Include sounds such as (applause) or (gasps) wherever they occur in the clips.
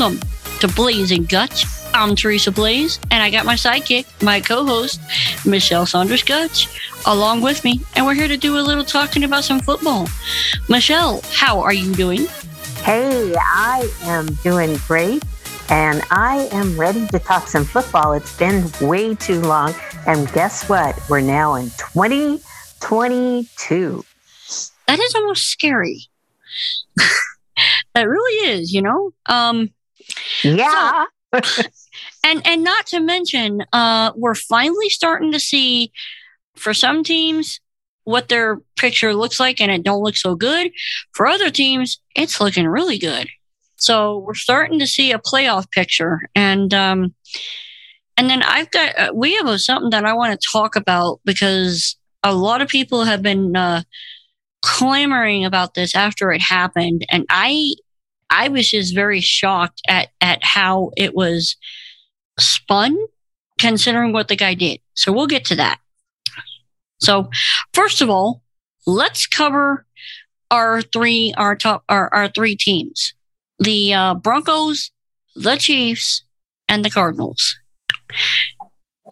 Welcome to Blazing Guts. I'm Teresa Blaze, and I got my sidekick, my co host, Michelle Saunders Guts, along with me, and we're here to do a little talking about some football. Michelle, how are you doing? Hey, I am doing great, and I am ready to talk some football. It's been way too long, and guess what? We're now in 2022. That is almost scary. (laughs) that really is, you know? Um, yeah. So, (laughs) and and not to mention, uh, we're finally starting to see for some teams what their picture looks like, and it don't look so good. For other teams, it's looking really good. So we're starting to see a playoff picture, and um, and then I've got uh, we have a, something that I want to talk about because a lot of people have been uh, clamoring about this after it happened, and I I was just very shocked at at how it was spun, considering what the guy did. So we'll get to that. So first of all, let's cover our three our top our, our three teams: the uh, Broncos, the Chiefs, and the Cardinals.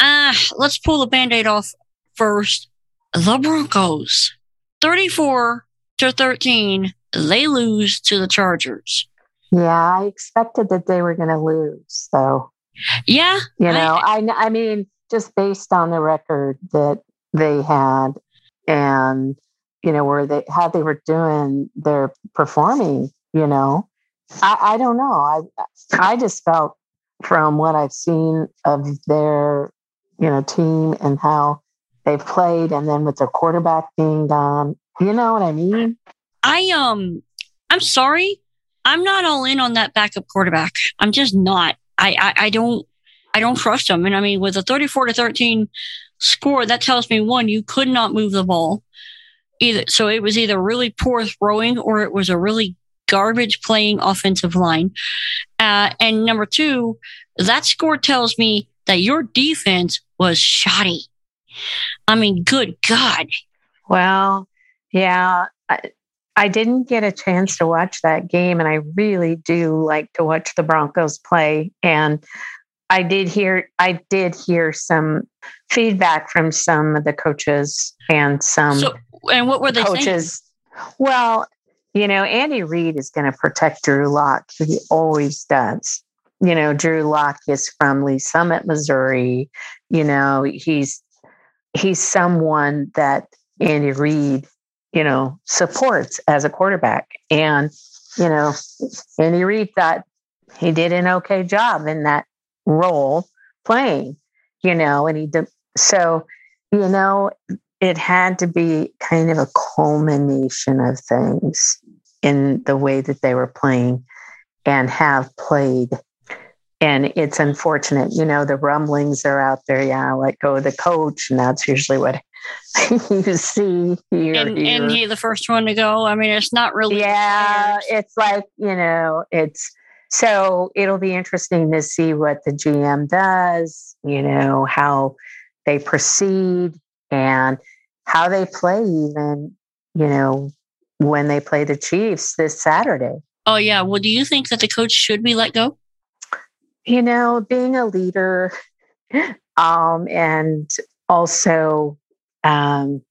Uh, let's pull the band-aid off first. The Broncos. 34 to 13, they lose to the Chargers. Yeah, I expected that they were going to lose. So, yeah, you know, I, I, I mean, just based on the record that they had, and you know where they how they were doing, they're performing. You know, I, I don't know. I I just felt from what I've seen of their you know team and how they've played, and then with their quarterback being gone. You know what I mean? I um, I'm sorry, I'm not all in on that backup quarterback. I'm just not. I I, I don't I don't trust him. And I mean, with a 34 to 13 score, that tells me one, you could not move the ball either. So it was either really poor throwing or it was a really garbage playing offensive line. Uh, and number two, that score tells me that your defense was shoddy. I mean, good God. Well, yeah. I, I didn't get a chance to watch that game, and I really do like to watch the Broncos play. And I did hear I did hear some feedback from some of the coaches and some so, and what were they coaches. Saying? Well, you know, Andy Reid is going to protect Drew Lock. He always does. You know, Drew Lock is from Lee Summit, Missouri. You know, he's he's someone that Andy Reid, you know, supports as a quarterback. And, you know, Andy Reid thought he did an okay job in that role playing, you know, and he did. So, you know, it had to be kind of a culmination of things in the way that they were playing and have played and it's unfortunate you know the rumblings are out there yeah let go of the coach and that's usually what (laughs) you see here, and, here. and he the first one to go. I mean it's not really yeah it's like you know it's so it'll be interesting to see what the gm does you know how they proceed and how they play even you know when they play the chiefs this saturday. Oh yeah. Well do you think that the coach should be let go? You know, being a leader (laughs) um, and also um,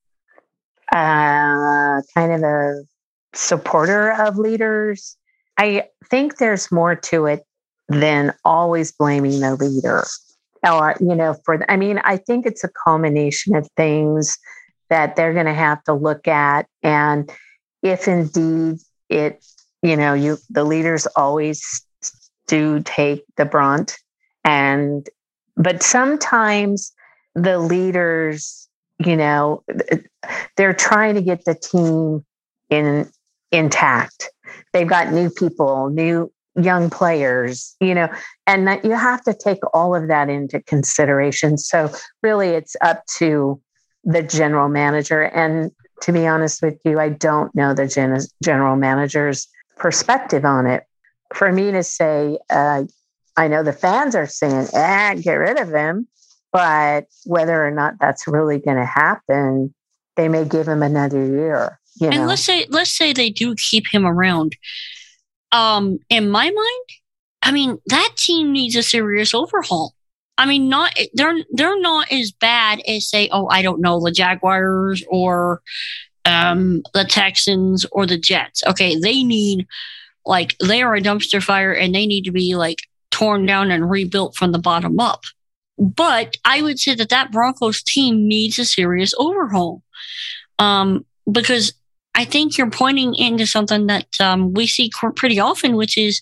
uh, kind of a supporter of leaders, I think there's more to it than always blaming the leader. Or, you know, for, the, I mean, I think it's a culmination of things that they're going to have to look at. And if indeed it, you know, you, the leaders always do take the brunt and but sometimes the leaders you know they're trying to get the team in intact. They've got new people new young players you know and that you have to take all of that into consideration. So really it's up to the general manager. And to be honest with you i don't know the gen- general manager's perspective on it. For me to say, uh, I know the fans are saying, "eh, get rid of him," but whether or not that's really going to happen, they may give him another year. You and know? let's say let's say they do keep him around. Um, in my mind, I mean, that team needs a serious overhaul. I mean, not they're they're not as bad as say, oh, I don't know, the Jaguars or um, the Texans or the Jets. Okay, they need like they are a dumpster fire and they need to be like torn down and rebuilt from the bottom up. But I would say that that Broncos team needs a serious overhaul um, because I think you're pointing into something that um, we see pretty often, which is,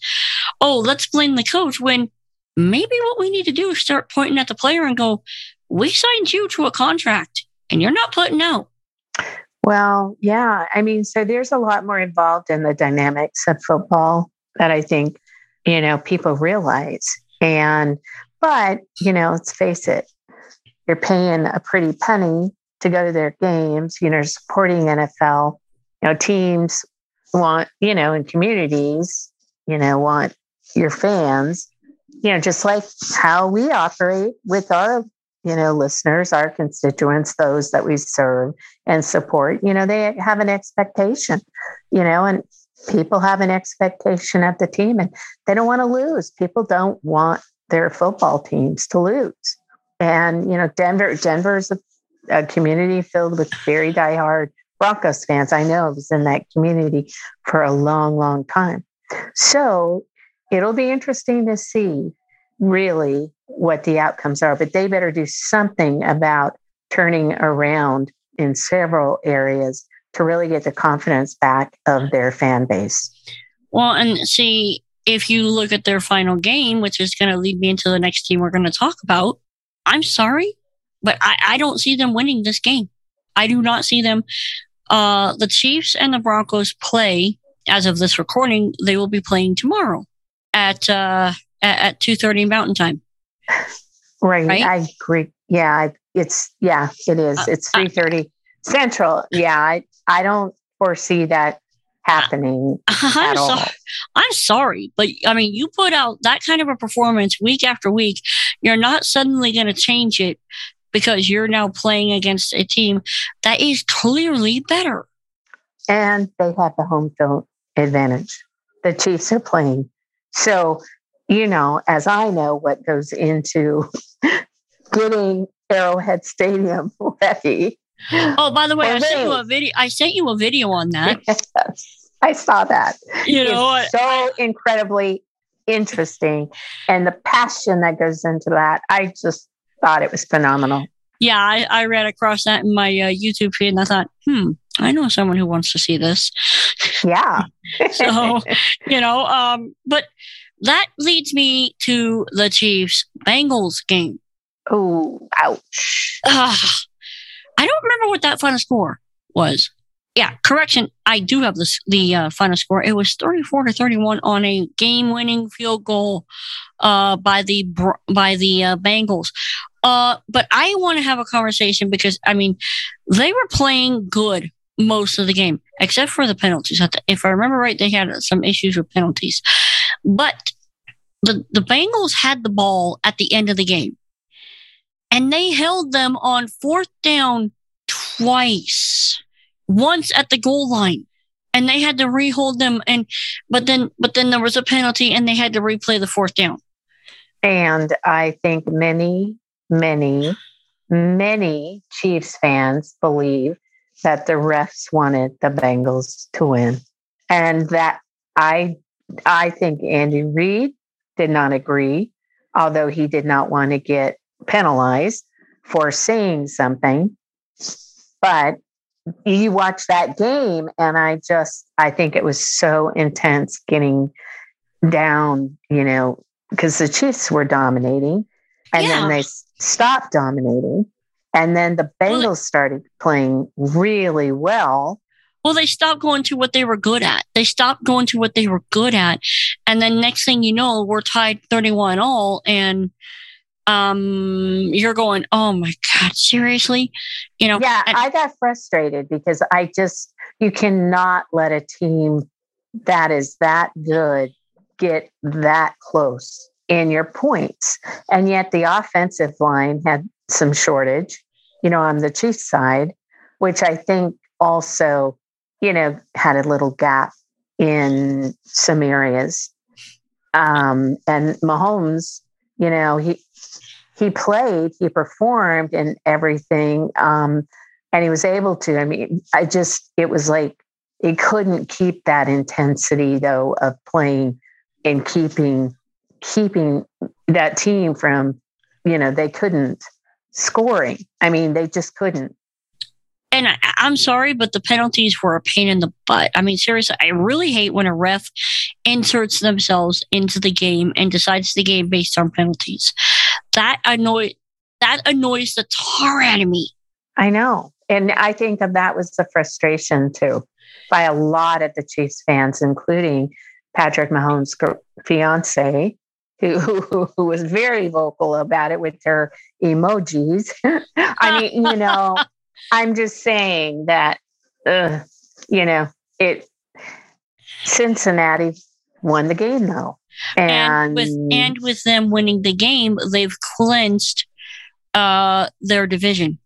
oh, let's blame the coach when maybe what we need to do is start pointing at the player and go, we signed you to a contract and you're not putting out. Well, yeah. I mean, so there's a lot more involved in the dynamics of football that I think, you know, people realize. And, but, you know, let's face it, you're paying a pretty penny to go to their games, you know, supporting NFL. You know, teams want, you know, in communities, you know, want your fans, you know, just like how we operate with our you know, listeners, our constituents, those that we serve and support, you know, they have an expectation, you know, and people have an expectation of the team and they don't want to lose. People don't want their football teams to lose. And, you know, Denver, Denver is a, a community filled with very diehard Broncos fans. I know I was in that community for a long, long time. So it'll be interesting to see really what the outcomes are, but they better do something about turning around in several areas to really get the confidence back of their fan base. Well, and see, if you look at their final game, which is going to lead me into the next team we're going to talk about, I'm sorry, but I, I don't see them winning this game. I do not see them. Uh, the Chiefs and the Broncos play as of this recording. They will be playing tomorrow at uh, at, at two thirty Mountain Time. Right. right. I agree. Yeah. It's, yeah, it is. Uh, it's 3.30 uh, Central. Yeah. I, I don't foresee that happening uh-huh. I'm, so, I'm sorry, but I mean, you put out that kind of a performance week after week. You're not suddenly going to change it because you're now playing against a team that is clearly better. And they have the home field advantage. The Chiefs are playing. So you know, as I know what goes into (laughs) getting Arrowhead Stadium (laughs) ready. (gasps) Oh, by the way, I sent you a video. I sent you a video on that. (laughs) Yes, I saw that. You know, it's so I, incredibly interesting, and the passion that goes into that. I just thought it was phenomenal. Yeah, I, I read across that in my uh, YouTube feed, and I thought, hmm, I know someone who wants to see this. (laughs) Yeah. so, you know, um, but that leads me to the Chiefs Bengals game. Oh, ouch. Uh, I don't remember what that final score was. Yeah, correction. I do have this, the uh, final score. It was 34 to 31 on a game winning field goal uh, by the by the uh, Bengals. Uh, but I want to have a conversation because, I mean, they were playing good most of the game, except for the penalties. If I remember right, they had some issues with penalties. But the, the Bengals had the ball at the end of the game and they held them on fourth down twice, once at the goal line. And they had to rehold them and but then but then there was a penalty and they had to replay the fourth down. And I think many, many, many Chiefs fans believe that the refs wanted the Bengals to win. And that I I think Andy Reid did not agree, although he did not want to get penalized for saying something. But you watch that game, and I just, I think it was so intense getting down, you know, because the Chiefs were dominating and yeah. then they stopped dominating. And then the Bengals well, started playing really well. Well, they stopped going to what they were good at. They stopped going to what they were good at. And then next thing you know, we're tied 31 all and um you're going, "Oh my god, seriously?" You know. Yeah, and- I got frustrated because I just you cannot let a team that is that good get that close in your points. And yet the offensive line had some shortage, you know, on the Chiefs side, which I think also you know, had a little gap in some areas. Um, and Mahomes, you know, he he played, he performed, and everything. Um, and he was able to. I mean, I just it was like he couldn't keep that intensity though of playing and keeping keeping that team from, you know, they couldn't scoring. I mean, they just couldn't. And I, am sorry, but the penalties were a pain in the butt. I mean, seriously, I really hate when a ref inserts themselves into the game and decides the game based on penalties. That annoy that annoys the tar out of me. I know. And I think that that was the frustration too by a lot of the Chiefs fans, including Patrick Mahomes' fiance, who, who, who was very vocal about it with her emojis. (laughs) I mean, you know, I'm just saying that, uh, you know, it Cincinnati won the game though. And, and with and with them winning the game, they've clinched uh, their division.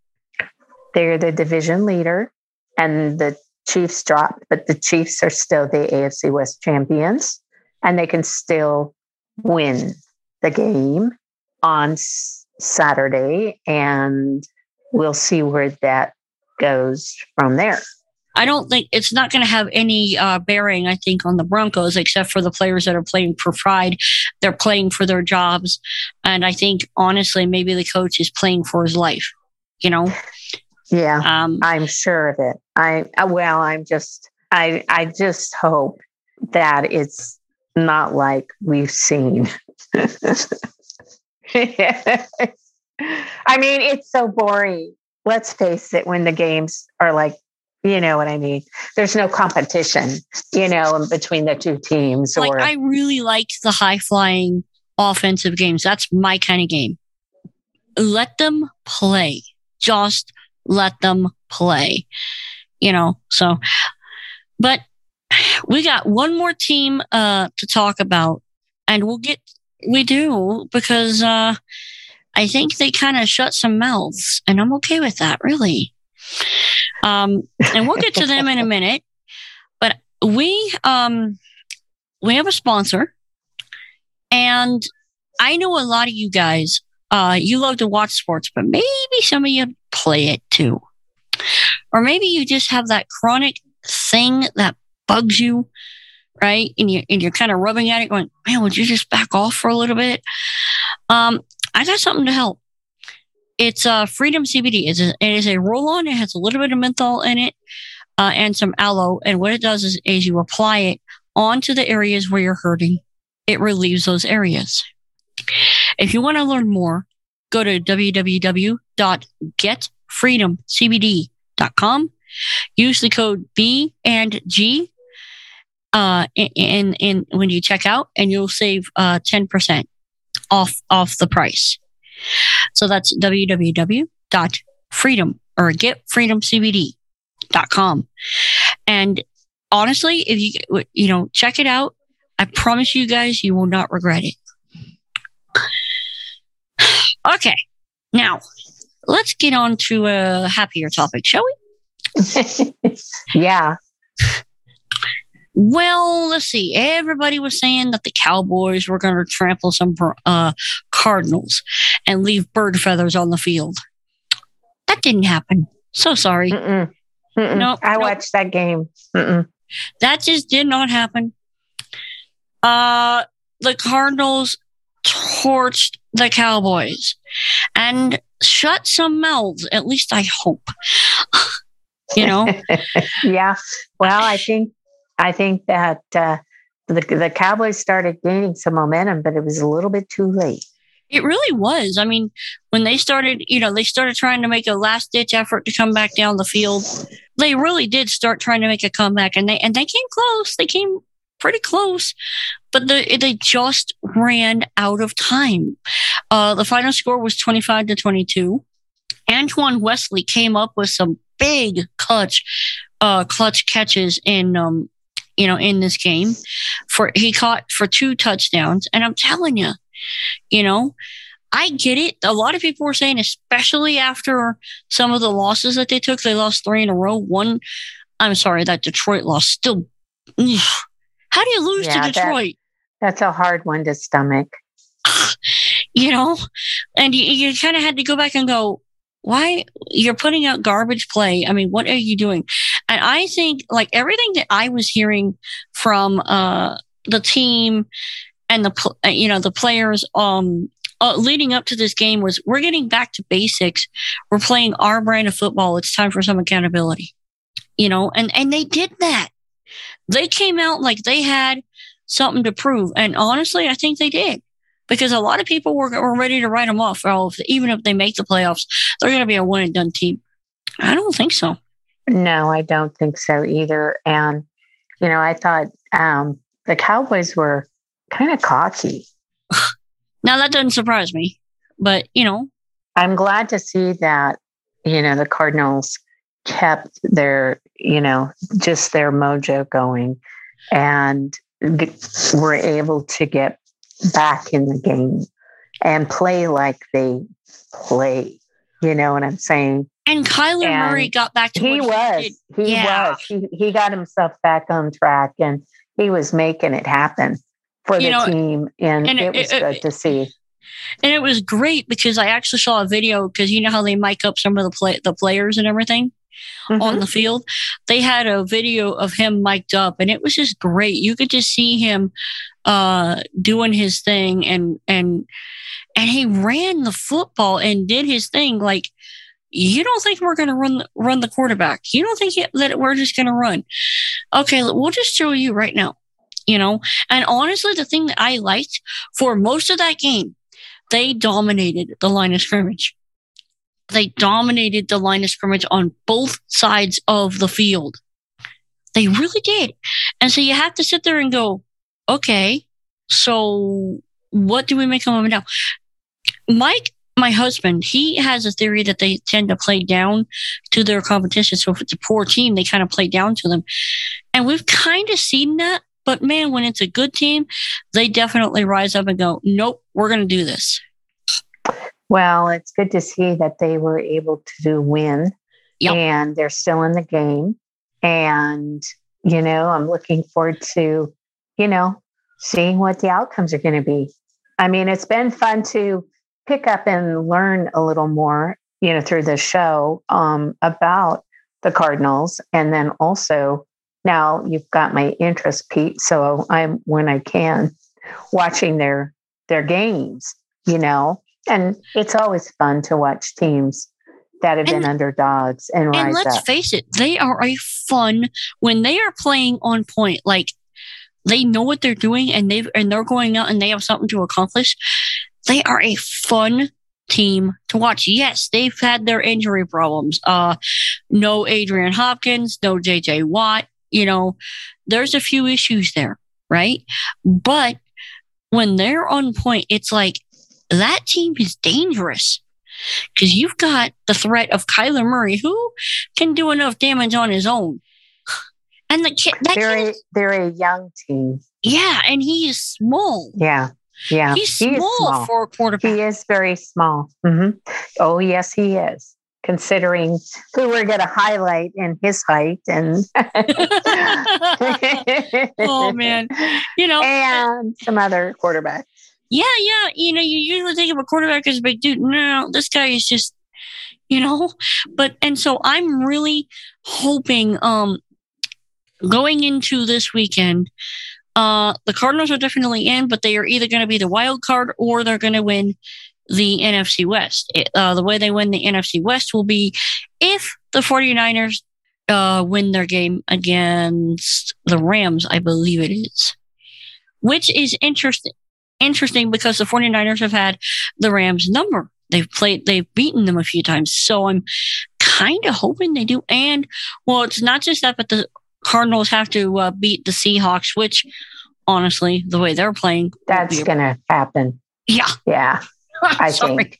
They're the division leader, and the Chiefs dropped, but the Chiefs are still the AFC West champions, and they can still win the game on Saturday, and we'll see where that goes from there. I don't think it's not going to have any uh, bearing, I think, on the Broncos, except for the players that are playing for pride. They're playing for their jobs. And I think, honestly, maybe the coach is playing for his life, you know? Yeah, um, I'm sure of it. I, uh, well, I'm just, I, I just hope that it's not like we've seen. (laughs) (laughs) I mean, it's so boring. Let's face it, when the games are like, you know what I mean? There's no competition, you know, between the two teams. Like, or I really like the high flying offensive games. That's my kind of game. Let them play. Just let them play, you know, so, but we got one more team, uh, to talk about and we'll get we do because uh, I think they kind of shut some mouths, and I'm okay with that, really. Um, and we'll get to them in a (laughs) minute. But we um, we have a sponsor, and I know a lot of you guys. Uh, you love to watch sports, but maybe some of you play it too, or maybe you just have that chronic thing that bugs you right? And you and you're kind of rubbing at it, going, "Man, would you just back off for a little bit?" Um, I got something to help. It's uh, Freedom CBD. It's a, it is a roll on. It has a little bit of menthol in it uh, and some aloe. And what it does is, is you apply it onto the areas where you're hurting. It relieves those areas. If you want to learn more, go to www.getfreedomcbd.com. Use the code B and G uh, in when you check out and you'll save uh, 10% off, off the price. So that's www.freedom or getfreedomcbd.com. And honestly, if you, you know, check it out, I promise you guys, you will not regret it. (sighs) Okay. Now let's get on to a happier topic, shall we? (laughs) yeah. Well, let's see. Everybody was saying that the Cowboys were going to trample some uh, Cardinals and leave bird feathers on the field. That didn't happen. So sorry. No, nope, I nope. watched that game. Mm-mm. That just did not happen. Uh, the Cardinals torched the Cowboys and shut some mouths. At least I hope. (sighs) you know? (laughs) yeah. Well, I think I think that uh, the, the Cowboys started gaining some momentum, but it was a little bit too late. It really was. I mean, when they started, you know, they started trying to make a last ditch effort to come back down the field. They really did start trying to make a comeback, and they and they came close. They came pretty close, but the, they just ran out of time. Uh, the final score was twenty five to twenty two. Antoine Wesley came up with some big clutch, uh, clutch catches in um, you know, in this game for, he caught for two touchdowns. And I'm telling you, you know, I get it. A lot of people were saying, especially after some of the losses that they took, they lost three in a row. One, I'm sorry, that Detroit loss still. How do you lose yeah, to Detroit? That's a hard one to stomach. (sighs) you know, and you, you kind of had to go back and go, why you're putting out garbage play? I mean, what are you doing? And I think like everything that I was hearing from uh, the team and the uh, you know the players um uh, leading up to this game was we're getting back to basics. We're playing our brand of football. It's time for some accountability, you know, and and they did that. They came out like they had something to prove, and honestly, I think they did because a lot of people were, were ready to write them off. Well, if, even if they make the playoffs, they're going to be a one and done team. I don't think so. No, I don't think so either. And, you know, I thought um, the Cowboys were kind of cocky. (sighs) now, that doesn't surprise me, but, you know. I'm glad to see that, you know, the Cardinals kept their, you know, just their mojo going and were able to get back in the game and play like they play. You know what I'm saying? And Kyler and Murray got back to he was. He, he yeah. was. He, he got himself back on track and he was making it happen for you the know, team. And, and it, it, was it, good to see. And it was great because I actually saw a video because you know how they mic up some of the play, the players and everything mm-hmm. on the field. They had a video of him mic'd up and it was just great. You could just see him uh, doing his thing and and and he ran the football and did his thing. Like you don't think we're going to run run the quarterback. You don't think that we're just going to run. Okay we'll just show you right now you know? And honestly the thing that i liked for most of that game they dominated the line of scrimmage. They dominated the line of scrimmage on both sides of the field. They really did. And so you have to sit there and go okay, so what do we make of them now? Mike, my husband, he has a theory that they tend to play down to their competition. So if it's a poor team, they kind of play down to them. And we've kind of seen that. But man, when it's a good team, they definitely rise up and go, nope, we're going to do this. Well, it's good to see that they were able to win yep. and they're still in the game. And, you know, I'm looking forward to you know, seeing what the outcomes are going to be. I mean, it's been fun to pick up and learn a little more, you know, through the show um, about the Cardinals. And then also now you've got my interest, Pete. So I'm, when I can, watching their their games, you know, and it's always fun to watch teams that have and, been underdogs and, and let's up. face it, they are a fun when they are playing on point. Like they know what they're doing and they and they're going out and they have something to accomplish. They are a fun team to watch. Yes, they've had their injury problems. Uh, no Adrian Hopkins, no JJ Watt. You know, there's a few issues there, right? But when they're on point, it's like that team is dangerous because you've got the threat of Kyler Murray, who can do enough damage on his own. And the kid, that they're kid, a, they're young team. Yeah, and he is small. Yeah, yeah, he's he small, small, for a quarterback. He is very small. Mm-hmm. Oh yes, he is. Considering who we're going to highlight in his height and (laughs) oh man, you know, (laughs) and some other quarterbacks. Yeah, yeah. You know, you usually think of a quarterback as a big dude. No, this guy is just, you know, but and so I'm really hoping um going into this weekend, uh, the Cardinals are definitely in, but they are either going to be the wild card or they're going to win the NFC West. Uh, the way they win the NFC West will be if the 49ers uh, win their game against the Rams, I believe it is, which is interesting. Interesting because the 49ers have had the Rams number. They've played, they've beaten them a few times. So I'm kind of hoping they do. And well, it's not just that, but the Cardinals have to uh, beat the Seahawks, which honestly, the way they're playing, that's going to happen. Yeah. Yeah. (laughs) I think.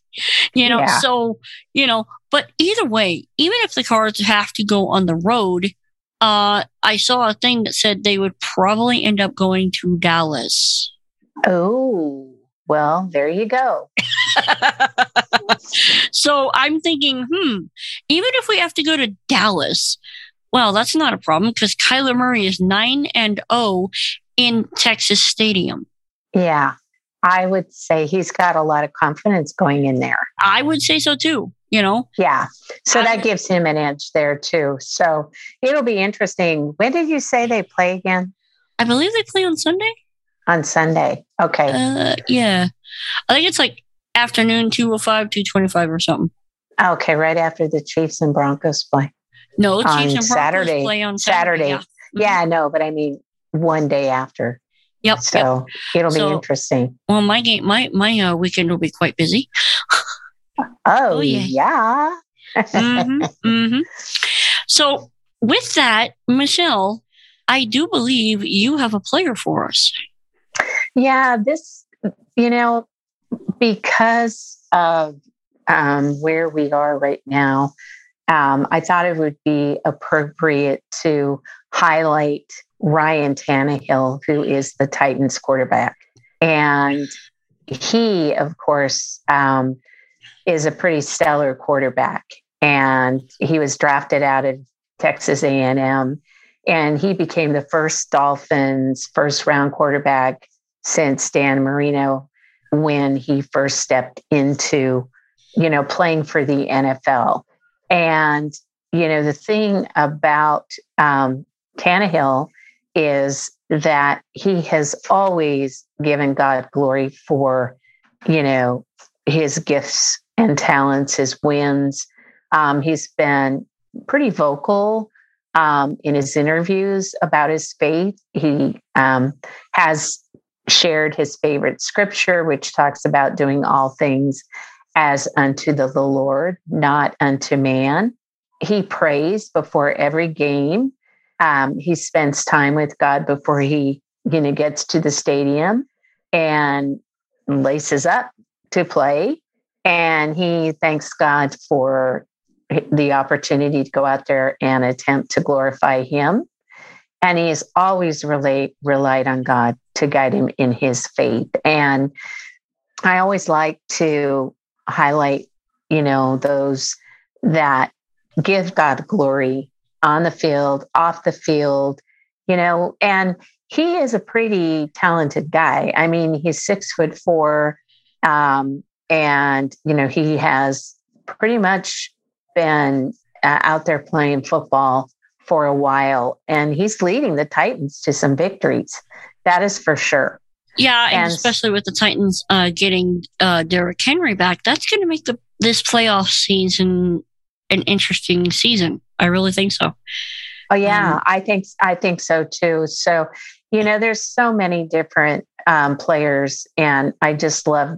You know, yeah. so, you know, but either way, even if the Cards have to go on the road, uh, I saw a thing that said they would probably end up going to Dallas. Oh, well, there you go. (laughs) so I'm thinking, hmm, even if we have to go to Dallas, well, that's not a problem because Kyler Murray is 9 and 0 in Texas Stadium. Yeah. I would say he's got a lot of confidence going in there. I would say so too, you know? Yeah. So I- that gives him an edge there too. So it'll be interesting. When did you say they play again? I believe they play on Sunday. On Sunday. Okay. Uh, yeah. I think it's like afternoon 205, 225 or something. Okay. Right after the Chiefs and Broncos play. No, On Saturday. play on Saturday. Saturday. yeah. Yeah, I know, but I mean one day after. Yep. yep. So it'll So- be interesting. Well, my game, my my uh, weekend will be quite busy. Oh, (laughs) Oh, yeah. yeah. hmm (laughs) hmm So, with that, Michelle, I do believe you have a player for us. Yeah, this, you know, because of um, where we are right now, um, I thought it would be appropriate to highlight Ryan Tannehill, who is the Titans quarterback. And he, of course, um, is a pretty stellar quarterback. And he was drafted out of Texas A&M and he became the first Dolphins first round quarterback since Dan Marino when he first stepped into, you know, playing for the NFL. And, you know, the thing about um, Tannehill is that he has always given God glory for, you know, his gifts and talents, his wins. Um, he's been pretty vocal um, in his interviews about his faith. He um, has shared his favorite scripture, which talks about doing all things as unto the, Lord, not unto man. He prays before every game. Um, he spends time with God before he, you know, gets to the stadium and laces up to play. And he thanks God for the opportunity to go out there and attempt to glorify him. And he has always relate, relied on God to guide him in his faith. And I always like to highlight, you know, those that give God glory on the field, off the field, you know, and he is a pretty talented guy. I mean, he's six foot four, um, and you know, he has pretty much been uh, out there playing football for a while, and he's leading the Titans to some victories. That is for sure. Yeah, and, And- especially with the Titans uh, getting uh, Derrick Henry back, that's going to make the this playoff season an interesting season. I really think so. Oh yeah, Um, I think I think so too. So, you know, there's so many different um, players, and I just love,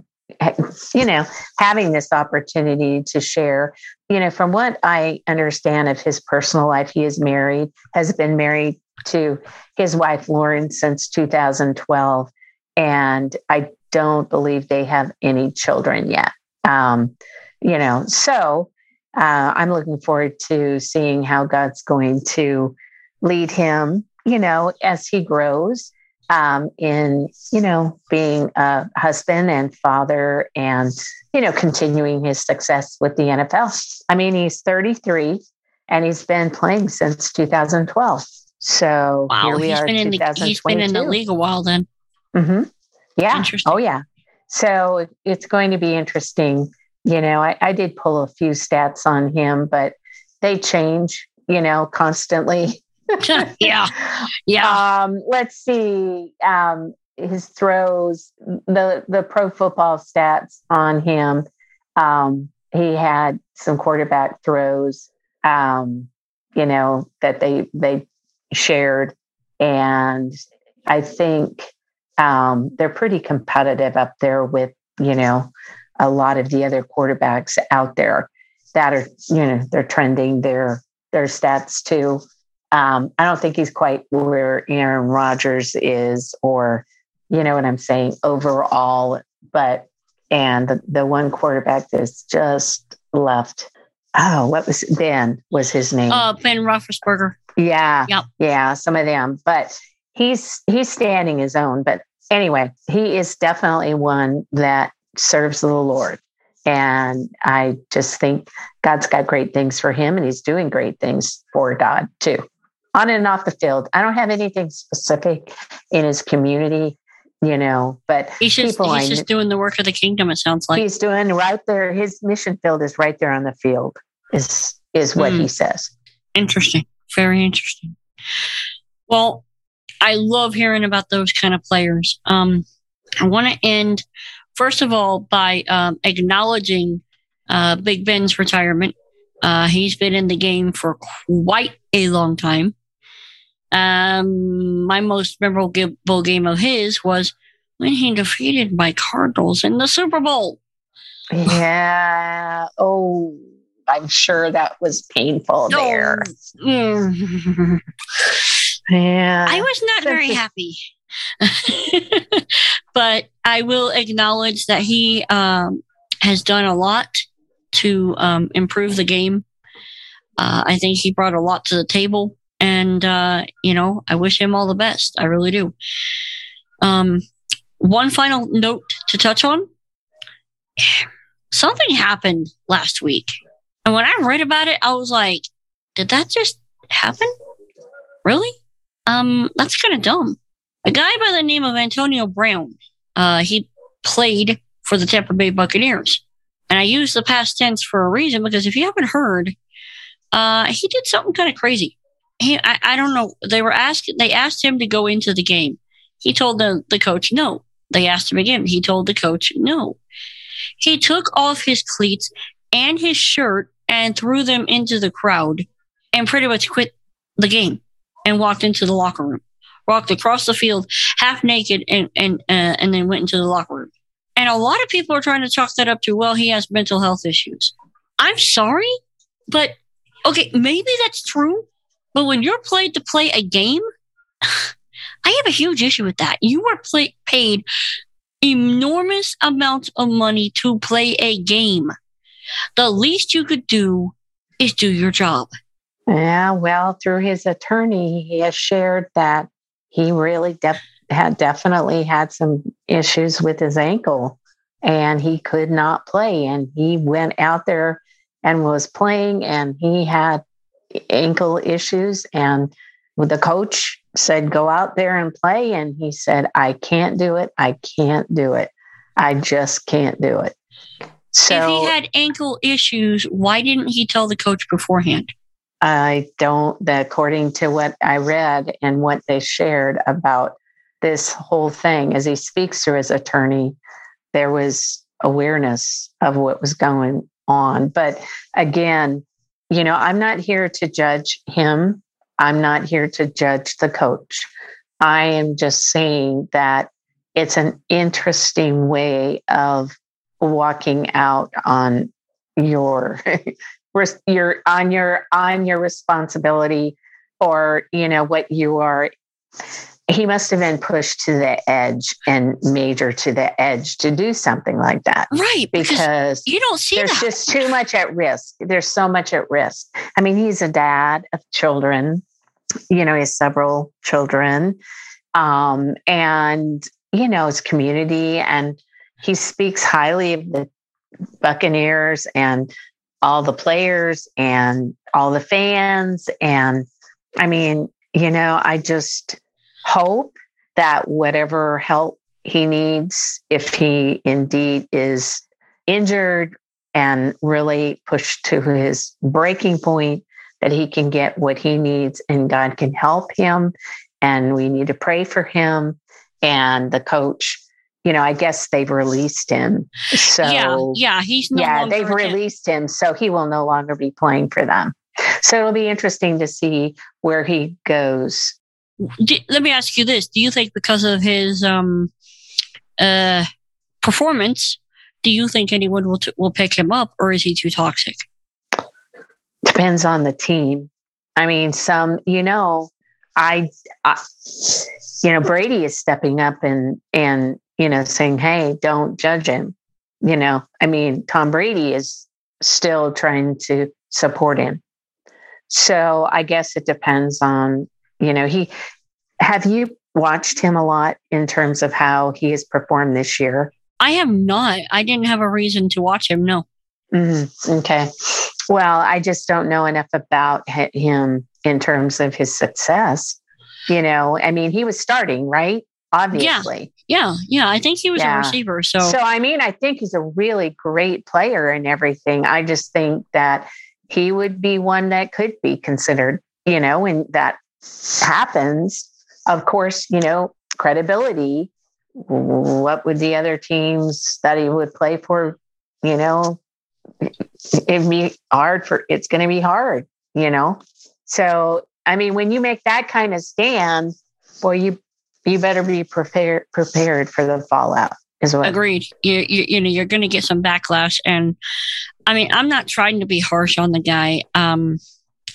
you know, having this opportunity to share. You know, from what I understand of his personal life, he is married, has been married to his wife Lauren since 2012, and I don't believe they have any children yet. Um, you know, so uh, I'm looking forward to seeing how God's going to lead him, you know, as he grows um, in, you know, being a husband and father and, you know, continuing his success with the NFL. I mean, he's 33 and he's been playing since 2012. So Wow, here we he's are, been in the he's been in the 2022. league a while. Then hmm Yeah. Interesting. Oh, yeah. So it's going to be interesting. You know, I, I did pull a few stats on him, but they change, you know, constantly. (laughs) yeah, yeah. Um, let's see. Um, his throws, the the pro football stats on him. Um, he had some quarterback throws, um, you know, that they they shared, and I think um, they're pretty competitive up there with you know a lot of the other quarterbacks out there that are you know they're trending their their stats too. Um, I don't think he's quite where Aaron Rodgers is, or you know what I'm saying overall. But and the, the one quarterback that's just left. Oh, what was Ben? Was his name? Uh, Ben Roethlisberger. Yeah. Yep. Yeah, some of them. But he's he's standing his own. But anyway, he is definitely one that serves the Lord. And I just think God's got great things for him and he's doing great things for God too. On and off the field. I don't have anything specific in his community you know, but he's just he's just doing the work of the kingdom. It sounds like. he's doing right there. His mission field is right there on the field. Is is what Hmm. he says. Interesting. Very interesting. Well, I love hearing about those kind of players. Um, I want to end, first of all, by um, acknowledging uh, Big Ben's retirement. Uh, he's been in the game for quite a long time. Um, my most memorable game of his was when he defeated my Cardinals in the Super Bowl. Yeah. Oh, I'm sure that was painful there. (laughs) Yeah. I was not very happy. (laughs) but I will acknowledge that he um, has done a lot to um, improve the game. Uh, I think he brought a lot to the table. And, uh, you know, I wish him all the best. I really do. Um, one final note to touch on (sighs) something happened last week. And when I read about it, I was like, did that just happen? Really? Um, that's kind of dumb. A guy by the name of Antonio Brown, uh, he played for the Tampa Bay Buccaneers. And I use the past tense for a reason because if you haven't heard, uh, he did something kind of crazy. He, I, I don't know. They were asked, they asked him to go into the game. He told the, the coach no. They asked him again. He told the coach no. He took off his cleats and his shirt and threw them into the crowd and pretty much quit the game and walked into the locker room. Walked across the field half naked and and uh, and then went into the locker room. And a lot of people are trying to chalk that up to well, he has mental health issues. I'm sorry, but okay, maybe that's true. But when you're played to play a game, (sighs) I have a huge issue with that. You are play- paid enormous amounts of money to play a game. The least you could do is do your job. Yeah, well, through his attorney, he has shared that he really def- had definitely had some issues with his ankle and he could not play. And he went out there and was playing and he had ankle issues. And the coach said, Go out there and play. And he said, I can't do it. I can't do it. I just can't do it. So if he had ankle issues, why didn't he tell the coach beforehand? I don't, according to what I read and what they shared about this whole thing, as he speaks to his attorney, there was awareness of what was going on. But again, you know, I'm not here to judge him. I'm not here to judge the coach. I am just saying that it's an interesting way of walking out on your (laughs) your on your on your responsibility or you know what you are he must have been pushed to the edge and major to the edge to do something like that Right. Because, because you don't see there's that. just too much at risk there's so much at risk i mean he's a dad of children you know he has several children um and you know his community and he speaks highly of the buccaneers and all the players and all the fans. And i mean you know i just hope that whatever help he needs if he indeed is injured and really pushed to his breaking point that he can get what he needs and god can help him. And we need to pray for him and the coach you know i guess they've released him so yeah, yeah, he's no yeah, they've released him, so he will no longer be playing for them. So it'll be interesting to see where he goes. Let me ask you this: Do you think because of his um, uh, performance, do you think anyone will t- will pick him up, or is he too toxic? Depends on the team. I mean, some, you know, I, I you know, Brady is stepping up and and you know saying, "Hey, don't judge him." You know, I mean, Tom Brady is still trying to support him. So I guess it depends on, you know, he have you watched him a lot in terms of how he has performed this year? I have not. I didn't have a reason to watch him. No. Mhm. Okay. Well, I just don't know enough about him in terms of his success. You know, I mean, he was starting, right? Obviously. Yeah, yeah. I think he was Yeah. a receiver. So, So, I mean, I think he's a really great player and everything. I just think that he would be one that could be considered, you know, when that happens. Of course, you know, credibility. What would the other teams that he would play for, you know, it'd be hard for, it's going to be hard, you know? So, I mean, when you make that kind of stand, boy, you, you better be prepared, prepared for the fallout is what agreed. You, you, you know, you're going to get some backlash. And I mean, I'm not trying to be harsh on the guy. Um,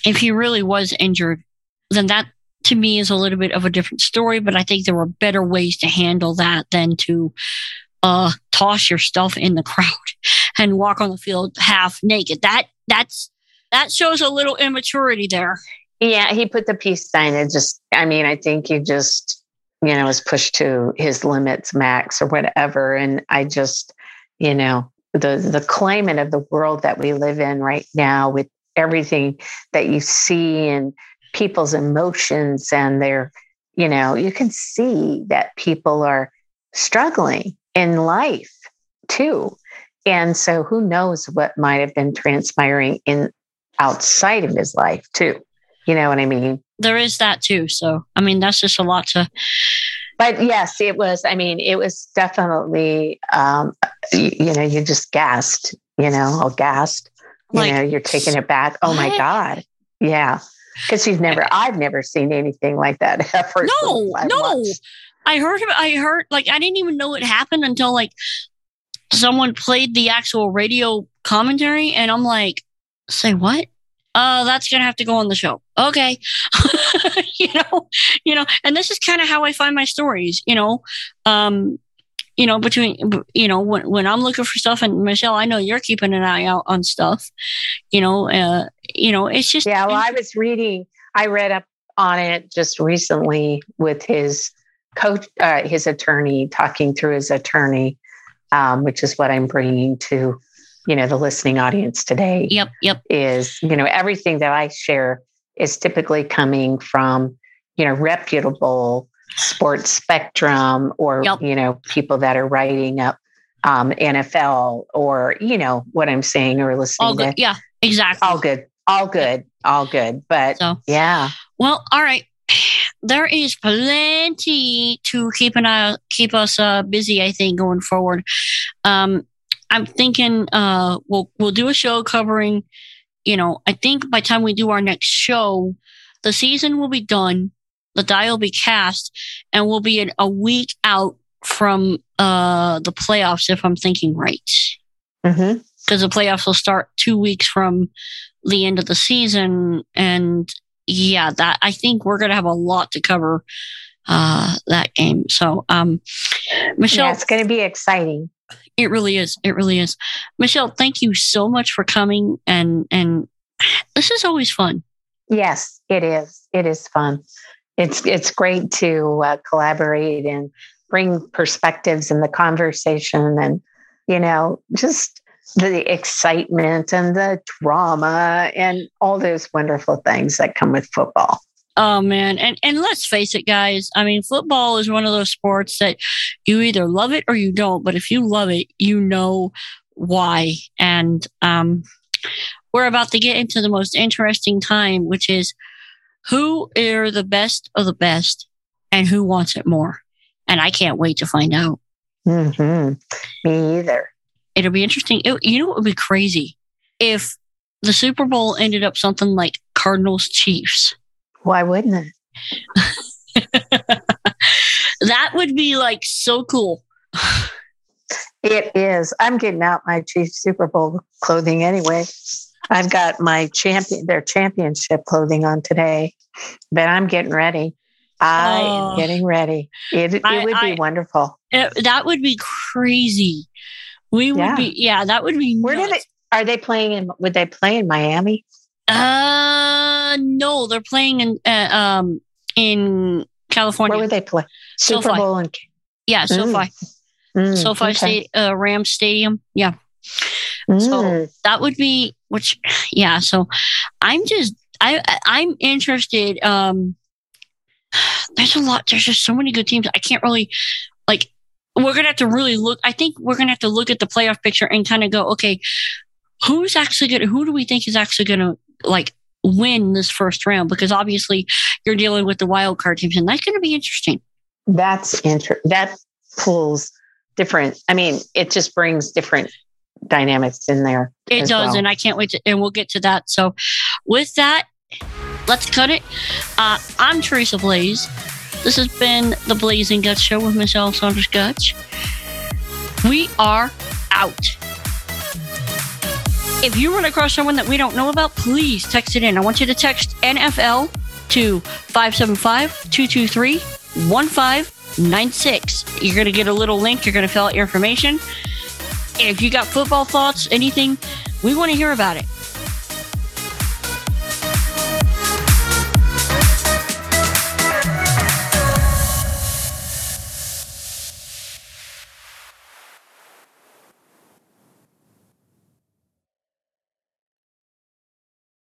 if he really was injured, then that to me is a little bit of a different story. But I think there were better ways to handle that than to uh, toss your stuff in the (laughs) crowd and walk on the field half naked. That that's that shows a little immaturity there. Yeah, he put the peace sign. It just, I mean, I think he just, you know, was pushed to his limits max or whatever. And I just, you know, the the climate of the world that we live in right now with everything that you see and people's emotions and their, you know, you can see that people are struggling in life too. And so who knows what might have been transpiring in outside of his life too. You know what I mean? There is that too. So I mean, that's just a lot to. But yes, it was. I mean, it was definitely. Um, you, you know, you just gasped. You know, or gasped. You Like, know, you're taking it back. Oh my god! Yeah, because you've never. I've never seen anything like that (laughs) ever. No, no. watched. I heard. I heard. Like I didn't even know it happened until like someone played the actual radio commentary, and I'm like, "Say what?" Uh, that's gonna have to go on the show. Okay, (laughs) you know, you know, and this is kind of how I find my stories. You know, um, you know, between you know when when I'm looking for stuff, and Michelle, I know you're keeping an eye out on stuff. You know, uh, you know, it's just Yeah, well, I was reading. I read up on it just recently with his coach, uh, his attorney, talking through his attorney, um, which is what I'm bringing to, you know, the listening audience today. Yep, yep. Is you know everything that I share is typically coming from you know reputable sports spectrum or Yep. you know people that are writing up um, NFL or you know what I'm saying or listening All to good. Yeah, exactly. all good all good all good but So- yeah Well, all right. There is plenty to keep an eye, keep us uh, busy. I think going forward. Um, I'm thinking uh, we'll we'll do a show covering. You know, I think by the time we do our next show, the season will be done, the die will be cast, and we'll be in a week out from uh, the playoffs. If I'm thinking right because the playoffs will start two weeks from the end of the season. And yeah, that I think we're going to have a lot to cover uh, that game. So, um, Michelle, yeah it's going to be exciting it really is. It really is. Michelle, thank you so much for coming. And and this is always fun. yes it is it is fun it's it's great to uh, collaborate and bring perspectives in the conversation and you know just the excitement and the drama and all those wonderful things that come with football Oh man, and and let's face it, guys. I mean, football is one of those sports that you either love it or you don't. But if you love it, you know why. And um, we're about to get into the most interesting time, which is who are the best of the best, and who wants it more. And I can't wait to find out. hmm me either It'll be interesting. It, you know, it would be crazy if the Super Bowl ended up something like Cardinals Chiefs. Why wouldn't it (laughs) that would be like so cool. It is. I'm getting out my Chief Super Bowl clothing anyway. I've got my champion, their championship clothing on today, but I'm getting ready. I Oh. am getting ready. It, it I- would be I- wonderful. It- that would be crazy. We would Yeah. be, yeah, that would be. Where do they? Are they playing in? Would they play in Miami? Uh, no, they're playing in uh, um in California. Where would they play? Super SoFi. Bowl and yeah, SoFi, Mm, SoFi okay. State, uh, Rams Stadium. Yeah, so- Mm, that would be which. Yeah, so I'm just I I- I'm interested. Um, there's a lot. There's just so many good teams. I can't really like. We're gonna have to really look. I think we're gonna have to look at the playoff picture and kind of go, okay, who's actually gonna? Who do we think is actually gonna like win this first round? Because obviously you're dealing with the wild card teams, and that's gonna be interesting. That's inter- that pulls different. I mean, it just brings different dynamics in there. It does, well. and I can't wait to, and we'll get to that. So, with that, let's cut it. Uh, I'm Teresa Blaze. This has been the Blazing Guts Show with Miss Alessandra Guts. We are out. If you run across someone that we don't know about, please text it in. I want you to text NFL to 575 223 1596. You're going to get a little link. You're going to fill out your information. If you got football thoughts, anything, we want to hear about it.